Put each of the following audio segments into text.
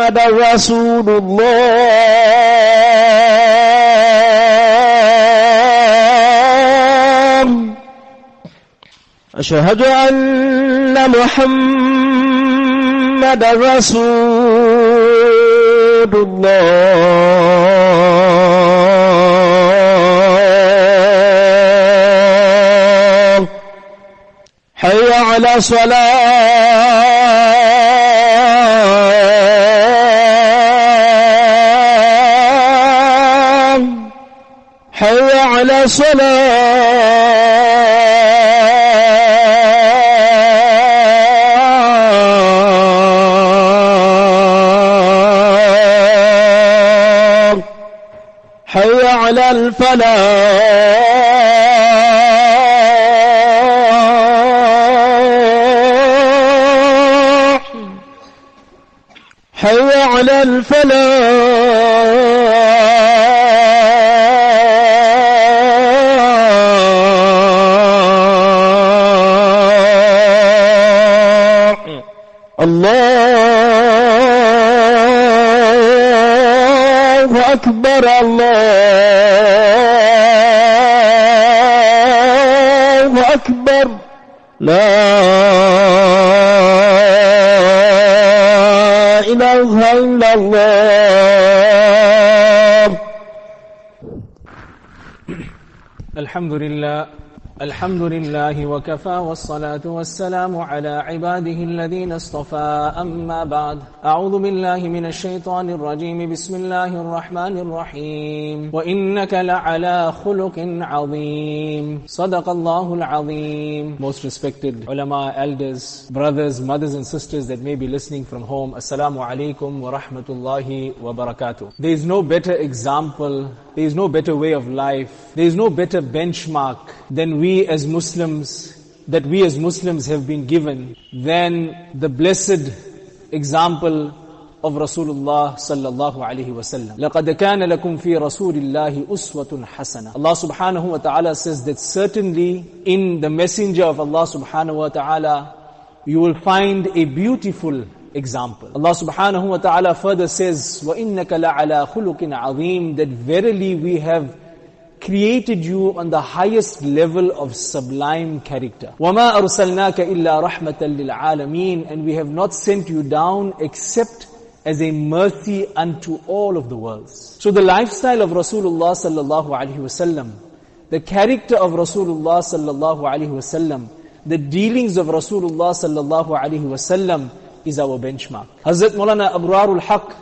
رسول الله. أشهد أن محمد رسول الله. حي على صلاة صلاة. حي على الفلاح. حي على الفلاح. الحمد لله الحمد لله وكفى والصلاة والسلام على عباده الذين اصطفى أما بعد أعوذ بالله من الشيطان الرجيم بسم الله الرحمن الرحيم وإنك لعلى خلق عظيم صدق الله العظيم Most respected ulama, elders, brothers, mothers and sisters that may be listening from home Assalamu alaikum wa rahmatullahi wa barakatuh There is no better example there is no better way of life. There is no better benchmark than we as Muslims, that we as Muslims have been given than the blessed example of Rasulullah sallallahu alayhi wasallam. لَقَدْ كَانَ لَكُمْ فِي رَسُولِ اللَّهِ أُسْوَةٌ حَسَنَةٌ Allah subhanahu wa ta'ala says that certainly in the messenger of Allah subhanahu wa ta'ala you will find a beautiful example. Allah subhanahu wa ta'ala further says, وَإِنَّكَ لَعَلَى خُلُقٍ عَظِيمٍ That verily we have created you on the highest level of sublime character. وَمَا أَرْسَلْنَاكَ إِلَّا رَحْمَةً لِلْعَالَمِينَ And we have not sent you down except as a mercy unto all of the worlds. So the lifestyle of Rasulullah sallallahu alaihi wasallam, the character of Rasulullah sallallahu alaihi wasallam, the dealings of Rasulullah sallallahu alaihi wasallam is our benchmark. Hazrat Maulana Abrarul Haq,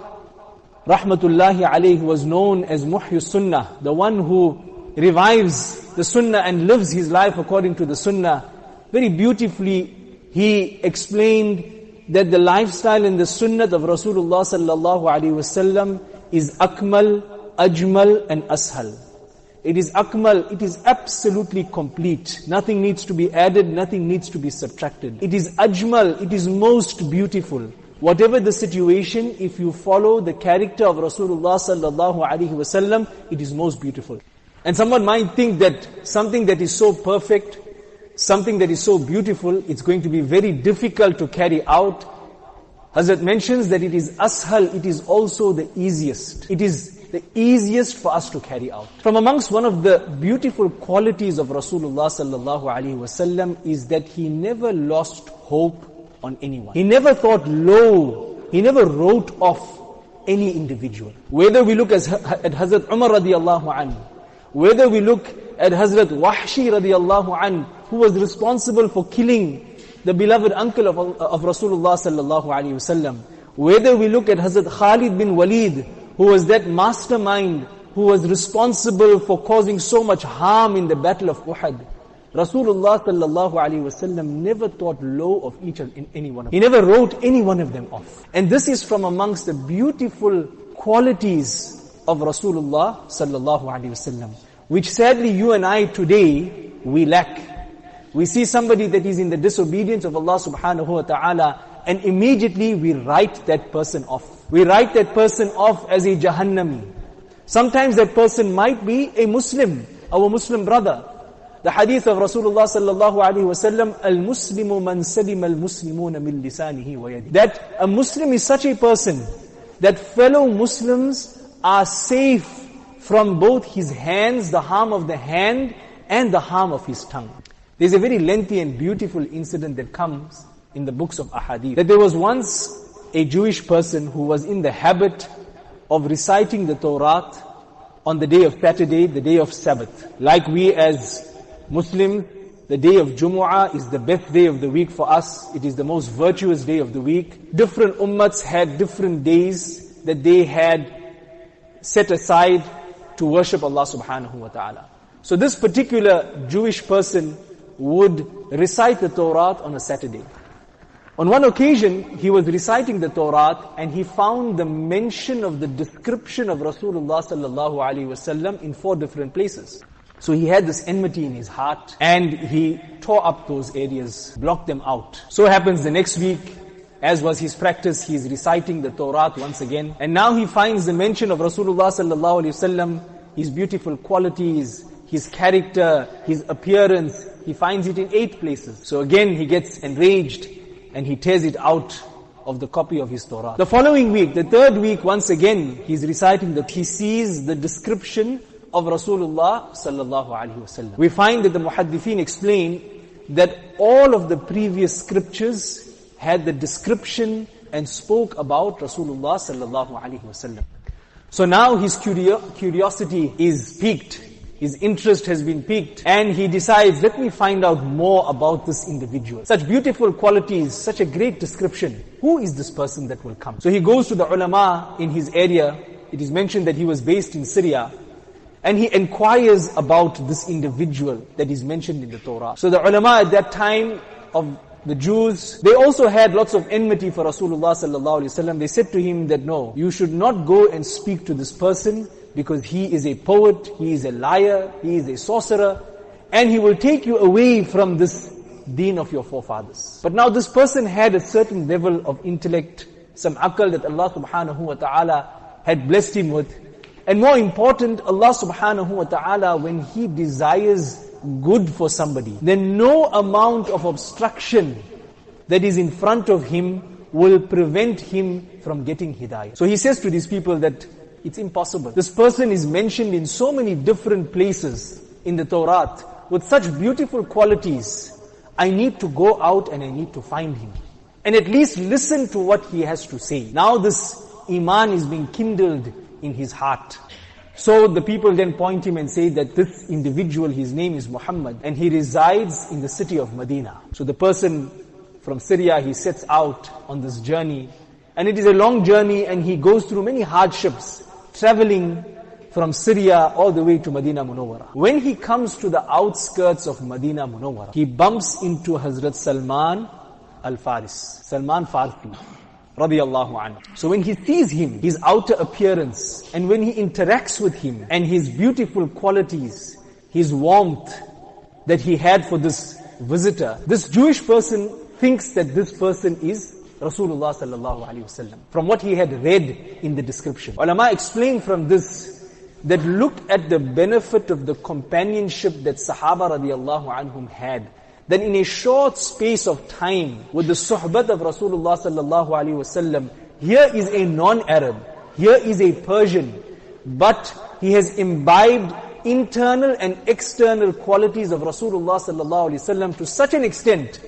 rahmatullahi alayhi, was known as Muhyi Sunnah, the one who revives the Sunnah and lives his life according to the Sunnah. Very beautifully, he explained that the lifestyle and the Sunnah of Rasulullah sallallahu alaihi wasallam is akmal, ajmal, and ashal. It is akmal, it is absolutely complete. Nothing needs to be added, nothing needs to be subtracted. It is ajmal, it is most beautiful. Whatever the situation, if you follow the character of Rasulullah sallallahu alaihi wasallam, it is most beautiful. And someone might think that something that is so perfect, something that is so beautiful, it's going to be very difficult to carry out. Hazrat mentions that it is ashal, it is also the easiest. It is the easiest for us to carry out. From amongst one of the beautiful qualities of Rasulullah sallallahu alaihi wasallam is that he never lost hope on anyone. He never thought low he never wrote off any individual. Whether we look as, at Hazrat Umar radiallahu anhu, whether we look at Hazrat Wahshi radiallahu anhu, who was responsible for killing the beloved uncle of, of Rasulullah sallallahu alayhi wasallam, whether we look at Hazrat Khalid bin Walid, who was that mastermind who was responsible for causing so much harm in the battle of Uhud, Rasulullah sallallahu alaihi wasallam never thought low of each in any one of them. He never wrote any one of them off. And this is from amongst the beautiful qualities of Rasulullah sallallahu alaihi wasallam, which sadly you and I today we lack. We see somebody that is in the disobedience of Allah subhanahu wa ta'ala and immediately we write that person off. We write that person off as a Jahannami. Sometimes that person might be a Muslim, our Muslim brother. The hadith of Rasulullah sallallahu alaihi wasallam, al-muslimu man salim al-muslimuna min lisanihi wa yadi. That a Muslim is such a person that fellow Muslims are safe from both his hands, the harm of the hand and the harm of his tongue. There's a very lengthy and beautiful incident that comes in the books of ahadith. That there was once a Jewish person who was in the habit of reciting the Torah on the day of Saturday, the day of Sabbath. Like we as Muslim, the day of Jumu'ah is the best day of the week for us. It is the most virtuous day of the week. Different ummats had different days that they had set aside to worship Allah subhanahu wa ta'ala. So this particular Jewish person would recite the Torah on a Saturday. On one occasion, he was reciting the Torah and he found the mention of the description of Rasulullah sallallahu alaihi wasallam in four different places. So he had this enmity in his heart and he tore up those areas, blocked them out. So happens the next week, as was his practice, he is reciting the Torah once again. And now he finds the mention of Rasulullah sallallahu alaihi wasallam, his beautiful qualities, his character, his appearance. He finds it in eight places. So again he gets enraged and he tears it out of the copy of his Torah. The following week, the third week, once again, he's reciting that he sees the description of Rasulullah sallallahu alaihi wasallam. We find that the muhaddithin explain that all of the previous scriptures had the description and spoke about Rasulullah sallallahu alaihi wasallam. So now his curiosity is piqued. His interest has been piqued and he decides, let me find out more about this individual. Such beautiful qualities, such a great description. Who is this person that will come? So he goes to the ulama in his area. It is mentioned that he was based in Syria and he inquires about this individual that is mentioned in the Torah. So the ulama at that time of the Jews, they also had lots of enmity for Rasulullah sallallahu alaihi wasallam. They said to him that no, you should not go and speak to this person because he is a poet, he is a liar, he is a sorcerer, and he will take you away from this deen of your forefathers. But now this person had a certain level of intellect, some akal that Allah subhanahu wa ta'ala had blessed him with, and more important, Allah subhanahu wa ta'ala, when He desires good for somebody, then no amount of obstruction that is in front of him will prevent him from getting hidayah. So he says to these people that it's impossible. This person is mentioned in so many different places in the Torah with such beautiful qualities. I need to go out and I need to find him. And at least listen to what he has to say. Now this iman is being kindled in his heart. So the people then point him and say that this individual, his name is Muhammad, and he resides in the city of Medina. So the person from Syria, he sets out on this journey, and it is a long journey, and he goes through many hardships, traveling from Syria all the way to Medina Munawwara. When he comes to the outskirts of Medina Munawwara, he bumps into Hazrat Salman al-Faris, Salman Farsi radiallahu anhu. So when he sees him, his outer appearance, and when he interacts with him, and his beautiful qualities, his warmth that he had for this visitor, this Jewish person thinks that this person is Rasulullah sallallahu alaihi wasallam. From what he had read in the description. Ulama explain from this that look at the benefit of the companionship that Sahaba radiallahu anhum had then in a short space of time with the suhbat of Rasulullah sallallahu alaihi wasallam, here is a non-Arab, here is a Persian, but he has imbibed internal and external qualities of Rasulullah sallallahu alaihi wasallam to such an extent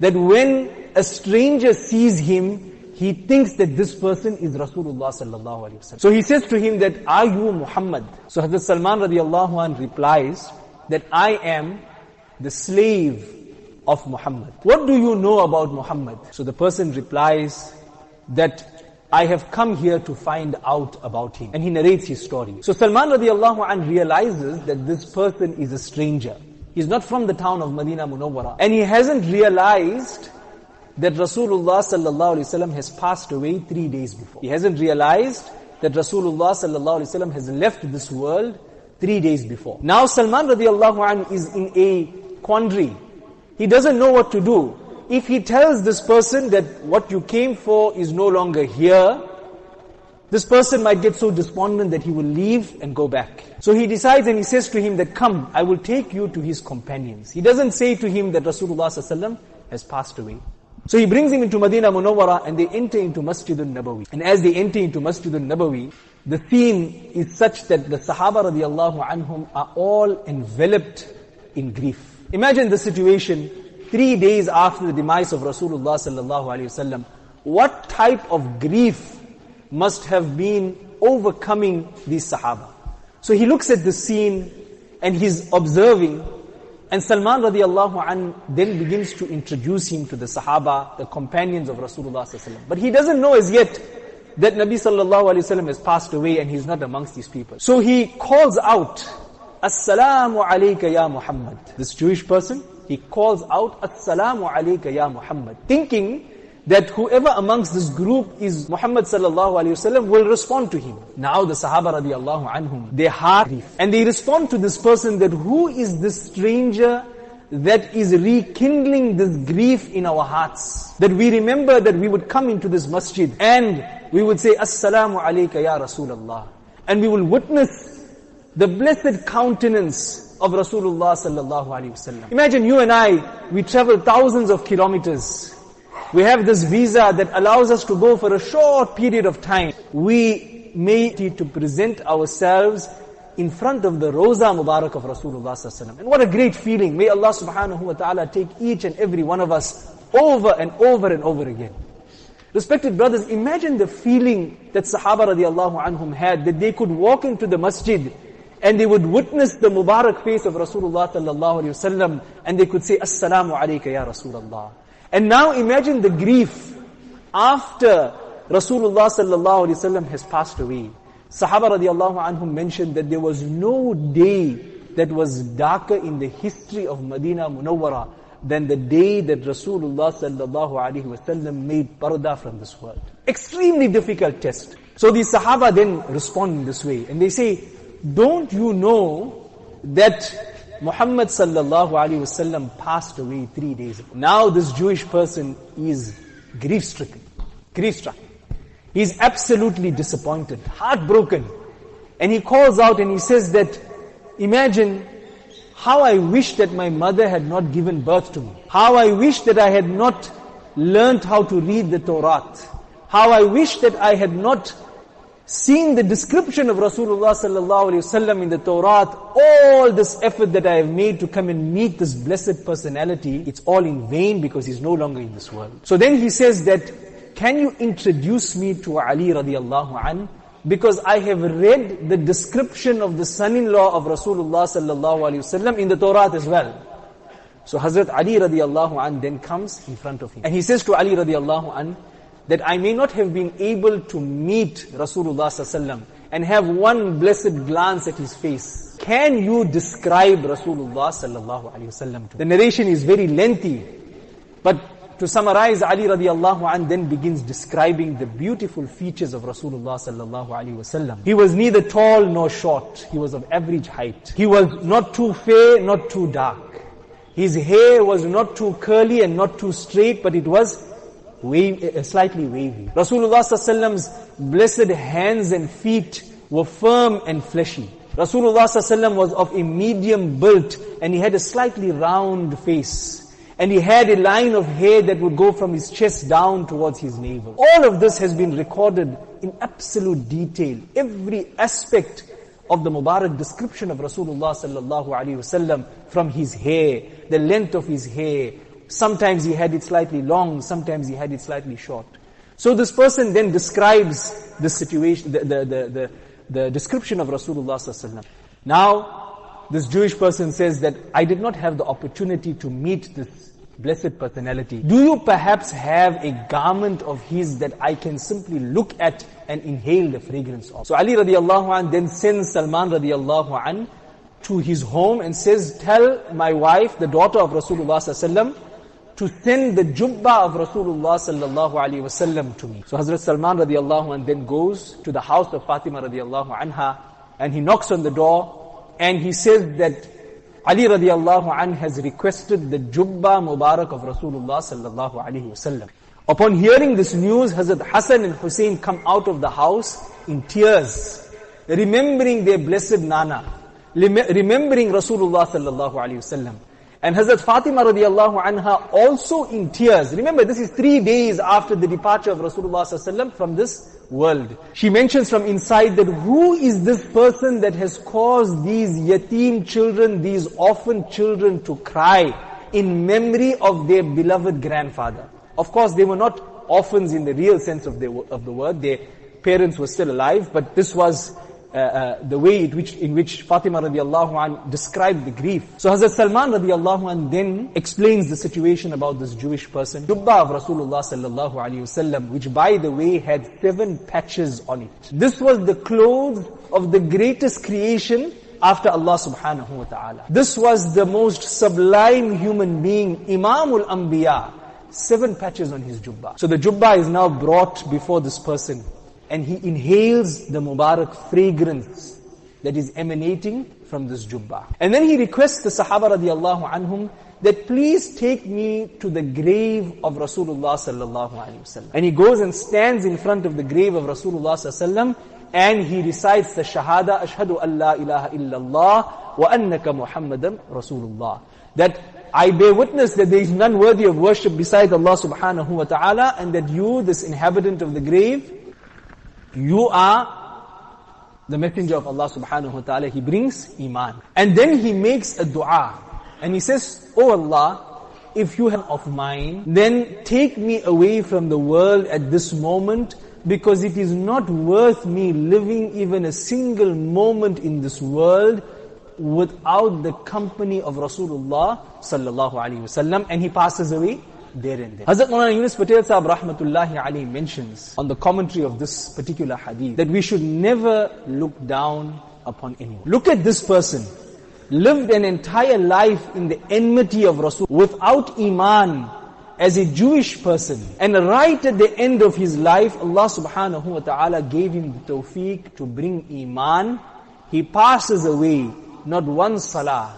that when a stranger sees him, he thinks that this person is Rasulullah sallallahu alaihi wasallam. So he says to him that, are you Muhammad? So Hazrat Salman radiallahu anh replies that I am the slave of Muhammad. What do you know about Muhammad? So the person replies that I have come here to find out about him. And he narrates his story. So Salman radiallahu anh realizes that this person is a stranger. He's not from the town of Medina Munawwara. And he hasn't realized that Rasulullah sallallahu alaihi wasallam has passed away three days before. He hasn't realized that Rasulullah sallallahu alaihi wasallam has left this world three days before. Now Salman radiallahu anh is in a quandary. He doesn't know what to do if he tells this person that what you came for is no longer here, this person might get so despondent that he will leave and go back. So he decides and he says to him that, come, I will take you to his companions. He doesn't say to him that Rasulullah has passed away. So he brings him into Medina Munawwara and they enter into Masjid al-Nabawi. And as they enter into Masjid al-Nabawi, the theme is such that the Sahaba radiallahu anhum are all enveloped in grief. Imagine the situation three days after the demise of Rasulullah sallallahu alaihi wasallam, what type of grief must have been overcoming these Sahaba? So he looks at the scene and he's observing and Salman radiallahu an then begins to introduce him to the Sahaba, the companions of Rasulullah sallallahu But he doesn't know as yet that Nabi sallallahu alaihi wasallam has passed away and he's not amongst these people. So he calls out, Assalamu alayka ya Muhammad. This Jewish person, he calls out, Assalamu alayka ya Muhammad, thinking that whoever amongst this group is Muhammad sallallahu alayhi wasallam will respond to him. Now the Sahaba radiallahu anhum, they heart grief. And they respond to this person that who is this stranger that is rekindling this grief in our hearts. That we remember that we would come into this masjid and we would say, Assalamu alayka ya Rasulullah. And we will witness the blessed countenance of Rasulullah sallallahu alaihi wasallam. Imagine you and I, we travel thousands of kilometers. We have this visa that allows us to go for a short period of time. We may need to present ourselves in front of the Roza Mubarak of Rasulullah sallallahu And what a great feeling. May Allah subhanahu wa ta'ala take each and every one of us over and over and over again. Respected brothers, imagine the feeling that Sahaba radiallahu anhum had, that they could walk into the masjid and they would witness the Mubarak face of Rasulullah sallallahu alayhi wasallam and they could say, Assalamu alayka ya Rasulullah. And now imagine the grief after Rasulullah sallallahu alayhi wasallam has passed away. Sahaba radiallahu anhum mentioned that there was no day that was darker in the history of Medina Munawwara than the day that Rasulullah sallallahu alaihi wasallam made parda from this world. Extremely difficult test. So the Sahaba then respond in this way and they say, don't you know that Muhammad sallallahu alaihi wasallam passed away three days ago? Now this Jewish person is grief stricken, grief struck. He's absolutely disappointed, heartbroken. And he calls out and he says that, imagine how I wish that my mother had not given birth to me. How I wish that I had not learned how to read the Torah. How I wish that I had not seeing the description of Rasulullah sallallahu alaihi wasallam in the Torah, all this effort that I have made to come and meet this blessed personality, it's all in vain because he's no longer in this world. So then he says that, can you introduce me to Ali radiallahu an? Because I have read the description of the son-in-law of Rasulullah sallallahu alaihi wasallam in the Torah as well. So Hazrat Ali radiallahu an then comes in front of him. And he says to Ali radiallahu an, that I may not have been able to meet Rasulullah and have one blessed glance at his face. Can you describe Rasulullah sallallahu alaihi wasallam? The narration is very lengthy, but to summarize, Ali radiallahu an then begins describing the beautiful features of Rasulullah sallallahu alaihi wasallam. He was neither tall nor short. He was of average height. He was not too fair, not too dark. His hair was not too curly and not too straight, but it was wave, uh, slightly wavy. Rasulullah's blessed hands and feet were firm and fleshy. Rasulullah was of a medium build and he had a slightly round face. And he had a line of hair that would go from his chest down towards his navel. All of this has been recorded in absolute detail. Every aspect of the Mubarak description of Rasulullah sallallahu alaihi wasallam from his hair, the length of his hair, Sometimes he had it slightly long, sometimes he had it slightly short. So this person then describes the situation, the, the, the, the, description of Rasulullah sallallahu Alaihi Wasallam. Now, this Jewish person says that I did not have the opportunity to meet this blessed personality. Do you perhaps have a garment of his that I can simply look at and inhale the fragrance of? So Ali radiallahu an then sends Salman radiallahu an to his home and says, tell my wife, the daughter of Rasulullah sallallahu to send the jubba of Rasulullah sallallahu alaihi wasallam to me. So Hazrat Salman radiallahu anh then goes to the house of Fatima radiallahu anha and he knocks on the door and he says that Ali radiallahu anh has requested the jubba mubarak of Rasulullah sallallahu alaihi wasallam. Upon hearing this news, Hazrat Hassan and Hussein come out of the house in tears, remembering their blessed Nana, remembering Rasulullah sallallahu alaihi wasallam. And Hazrat Fatima radiallahu anha also in tears. Remember, this is three days after the departure of Rasulullah from this world. She mentions from inside that who is this person that has caused these yatim children, these orphan children to cry in memory of their beloved grandfather. Of course, they were not orphans in the real sense of the, of the word. Their parents were still alive, but this was uh, uh, the way in which, in which Fatima radiallahu an described the grief. So Hazrat Salman radiallahu an then explains the situation about this Jewish person. Jubba of Rasulullah sallallahu alayhi wasallam, which by the way had seven patches on it. This was the clothes of the greatest creation after Allah subhanahu wa ta'ala. This was the most sublime human being, Imamul Anbiya. Seven patches on his jubba. So the jubba is now brought before this person and he inhales the Mubarak fragrance that is emanating from this jubba. And then he requests the Sahaba radiallahu anhum that please take me to the grave of Rasulullah sallallahu alaihi wasallam. And he goes and stands in front of the grave of Rasulullah sallallahu and he recites the Shahada, Ashhadu an la ilaha illallah wa annaka Muhammadan Rasulullah. That I bear witness that there is none worthy of worship besides Allah subhanahu wa ta'ala and that you, this inhabitant of the grave, you are the messenger of Allah subhanahu wa ta'ala. He brings iman. And then he makes a dua. And he says, Oh Allah, if you have of mine, then take me away from the world at this moment because it is not worth me living even a single moment in this world without the company of Rasulullah sallallahu alaihi wasallam and he passes away Hazrat Maulana Yunus Patel Sahib Rahmatullahi Ali mentions on the commentary of this particular hadith that we should never look down upon anyone. Look at this person. Lived an entire life in the enmity of Rasul without Iman as a Jewish person. And right at the end of his life, Allah subhanahu wa ta'ala gave him the tawfiq to bring Iman. He passes away, not one salah,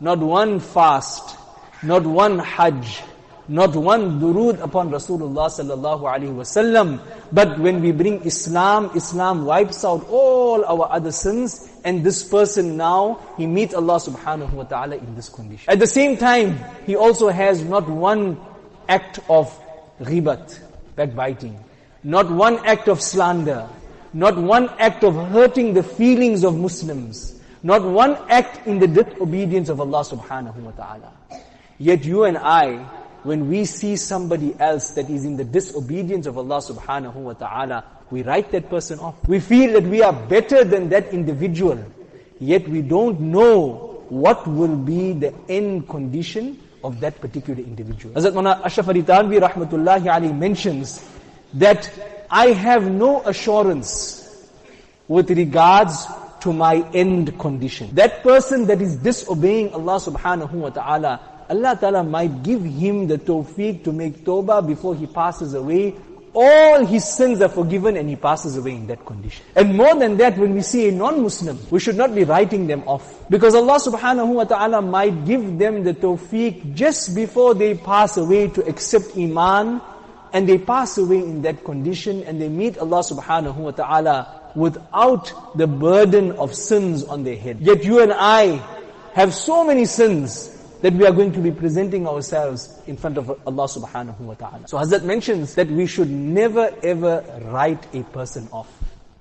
not one fast, not one hajj, not one durood upon Rasulullah sallallahu alaihi wasallam. But when we bring Islam, Islam wipes out all our other sins, and this person now, he meets Allah subhanahu wa ta'ala in this condition. At the same time, he also has not one act of ghibat, backbiting, not one act of slander, not one act of hurting the feelings of Muslims, not one act in the disobedience of Allah subhanahu wa ta'ala. Yet you and I, when we see somebody else that is in the disobedience of Allah subhanahu wa ta'ala, we write that person off. We feel that we are better than that individual, yet we don't know what will be the end condition of that particular individual. Hazrat Mana rahmatullahi alayhi mentions that I have no assurance with regards to my end condition. That person that is disobeying Allah subhanahu wa ta'ala Allah Ta'ala might give him the tawfiq to make tawbah before he passes away. All his sins are forgiven and he passes away in that condition. And more than that, when we see a non-Muslim, we should not be writing them off. Because Allah subhanahu wa ta'ala might give them the tawfiq just before they pass away to accept iman and they pass away in that condition and they meet Allah subhanahu wa ta'ala without the burden of sins on their head. Yet you and I have so many sins that we are going to be presenting ourselves in front of Allah subhanahu wa ta'ala. So Hazrat mentions that we should never ever write a person off.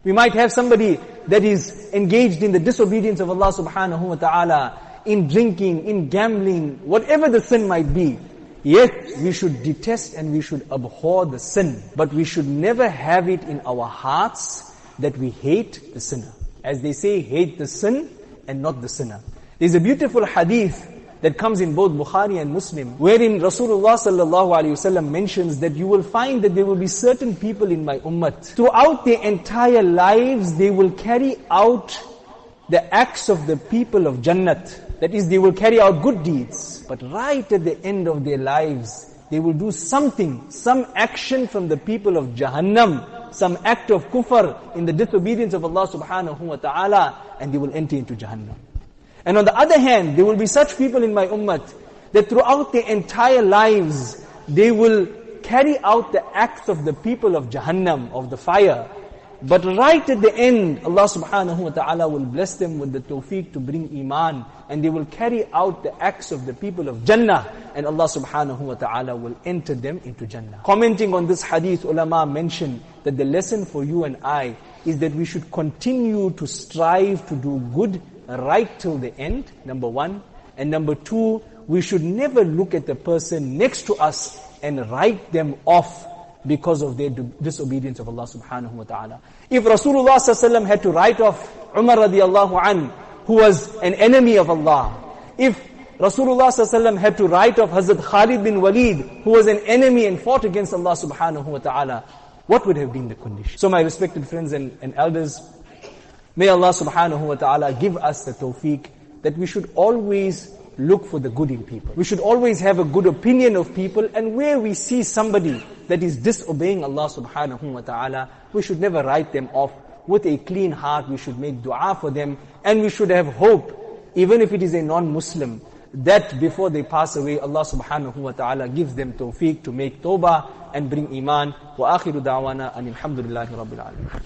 We might have somebody that is engaged in the disobedience of Allah subhanahu wa ta'ala, in drinking, in gambling, whatever the sin might be. Yet we should detest and we should abhor the sin, but we should never have it in our hearts that we hate the sinner. As they say, hate the sin and not the sinner. There's a beautiful hadith that comes in both Bukhari and Muslim, wherein Rasulullah sallallahu alaihi wasallam mentions that you will find that there will be certain people in my ummah. Throughout their entire lives, they will carry out the acts of the people of Jannat. That is, they will carry out good deeds. But right at the end of their lives, they will do something, some action from the people of Jahannam, some act of kufr in the disobedience of Allah subhanahu wa ta'ala, and they will enter into Jahannam. And on the other hand, there will be such people in my ummah that throughout their entire lives, they will carry out the acts of the people of Jahannam, of the fire. But right at the end, Allah subhanahu wa ta'ala will bless them with the tawfiq to bring iman. And they will carry out the acts of the people of Jannah. And Allah subhanahu wa ta'ala will enter them into Jannah. Commenting on this hadith, ulama mentioned that the lesson for you and I is that we should continue to strive to do good right till the end, number one. And number two, we should never look at the person next to us and write them off because of their disobedience of Allah subhanahu wa ta'ala. If Rasulullah sallallahu had to write off Umar radiallahu an, who was an enemy of Allah, if Rasulullah sallallahu had to write off Hazrat Khalid bin Walid, who was an enemy and fought against Allah subhanahu wa ta'ala, what would have been the condition? So my respected friends and, and elders, may Allah subhanahu wa ta'ala give us the tawfiq that we should always look for the good in people. We should always have a good opinion of people and where we see somebody that is disobeying Allah subhanahu wa ta'ala, we should never write them off. With a clean heart, we should make dua for them and we should have hope, even if it is a non-Muslim, that before they pass away, Allah subhanahu wa ta'ala gives them tawfiq to make tawbah and bring iman. Wa akhiru da'wana and alhamdulillahi rabbil alamin.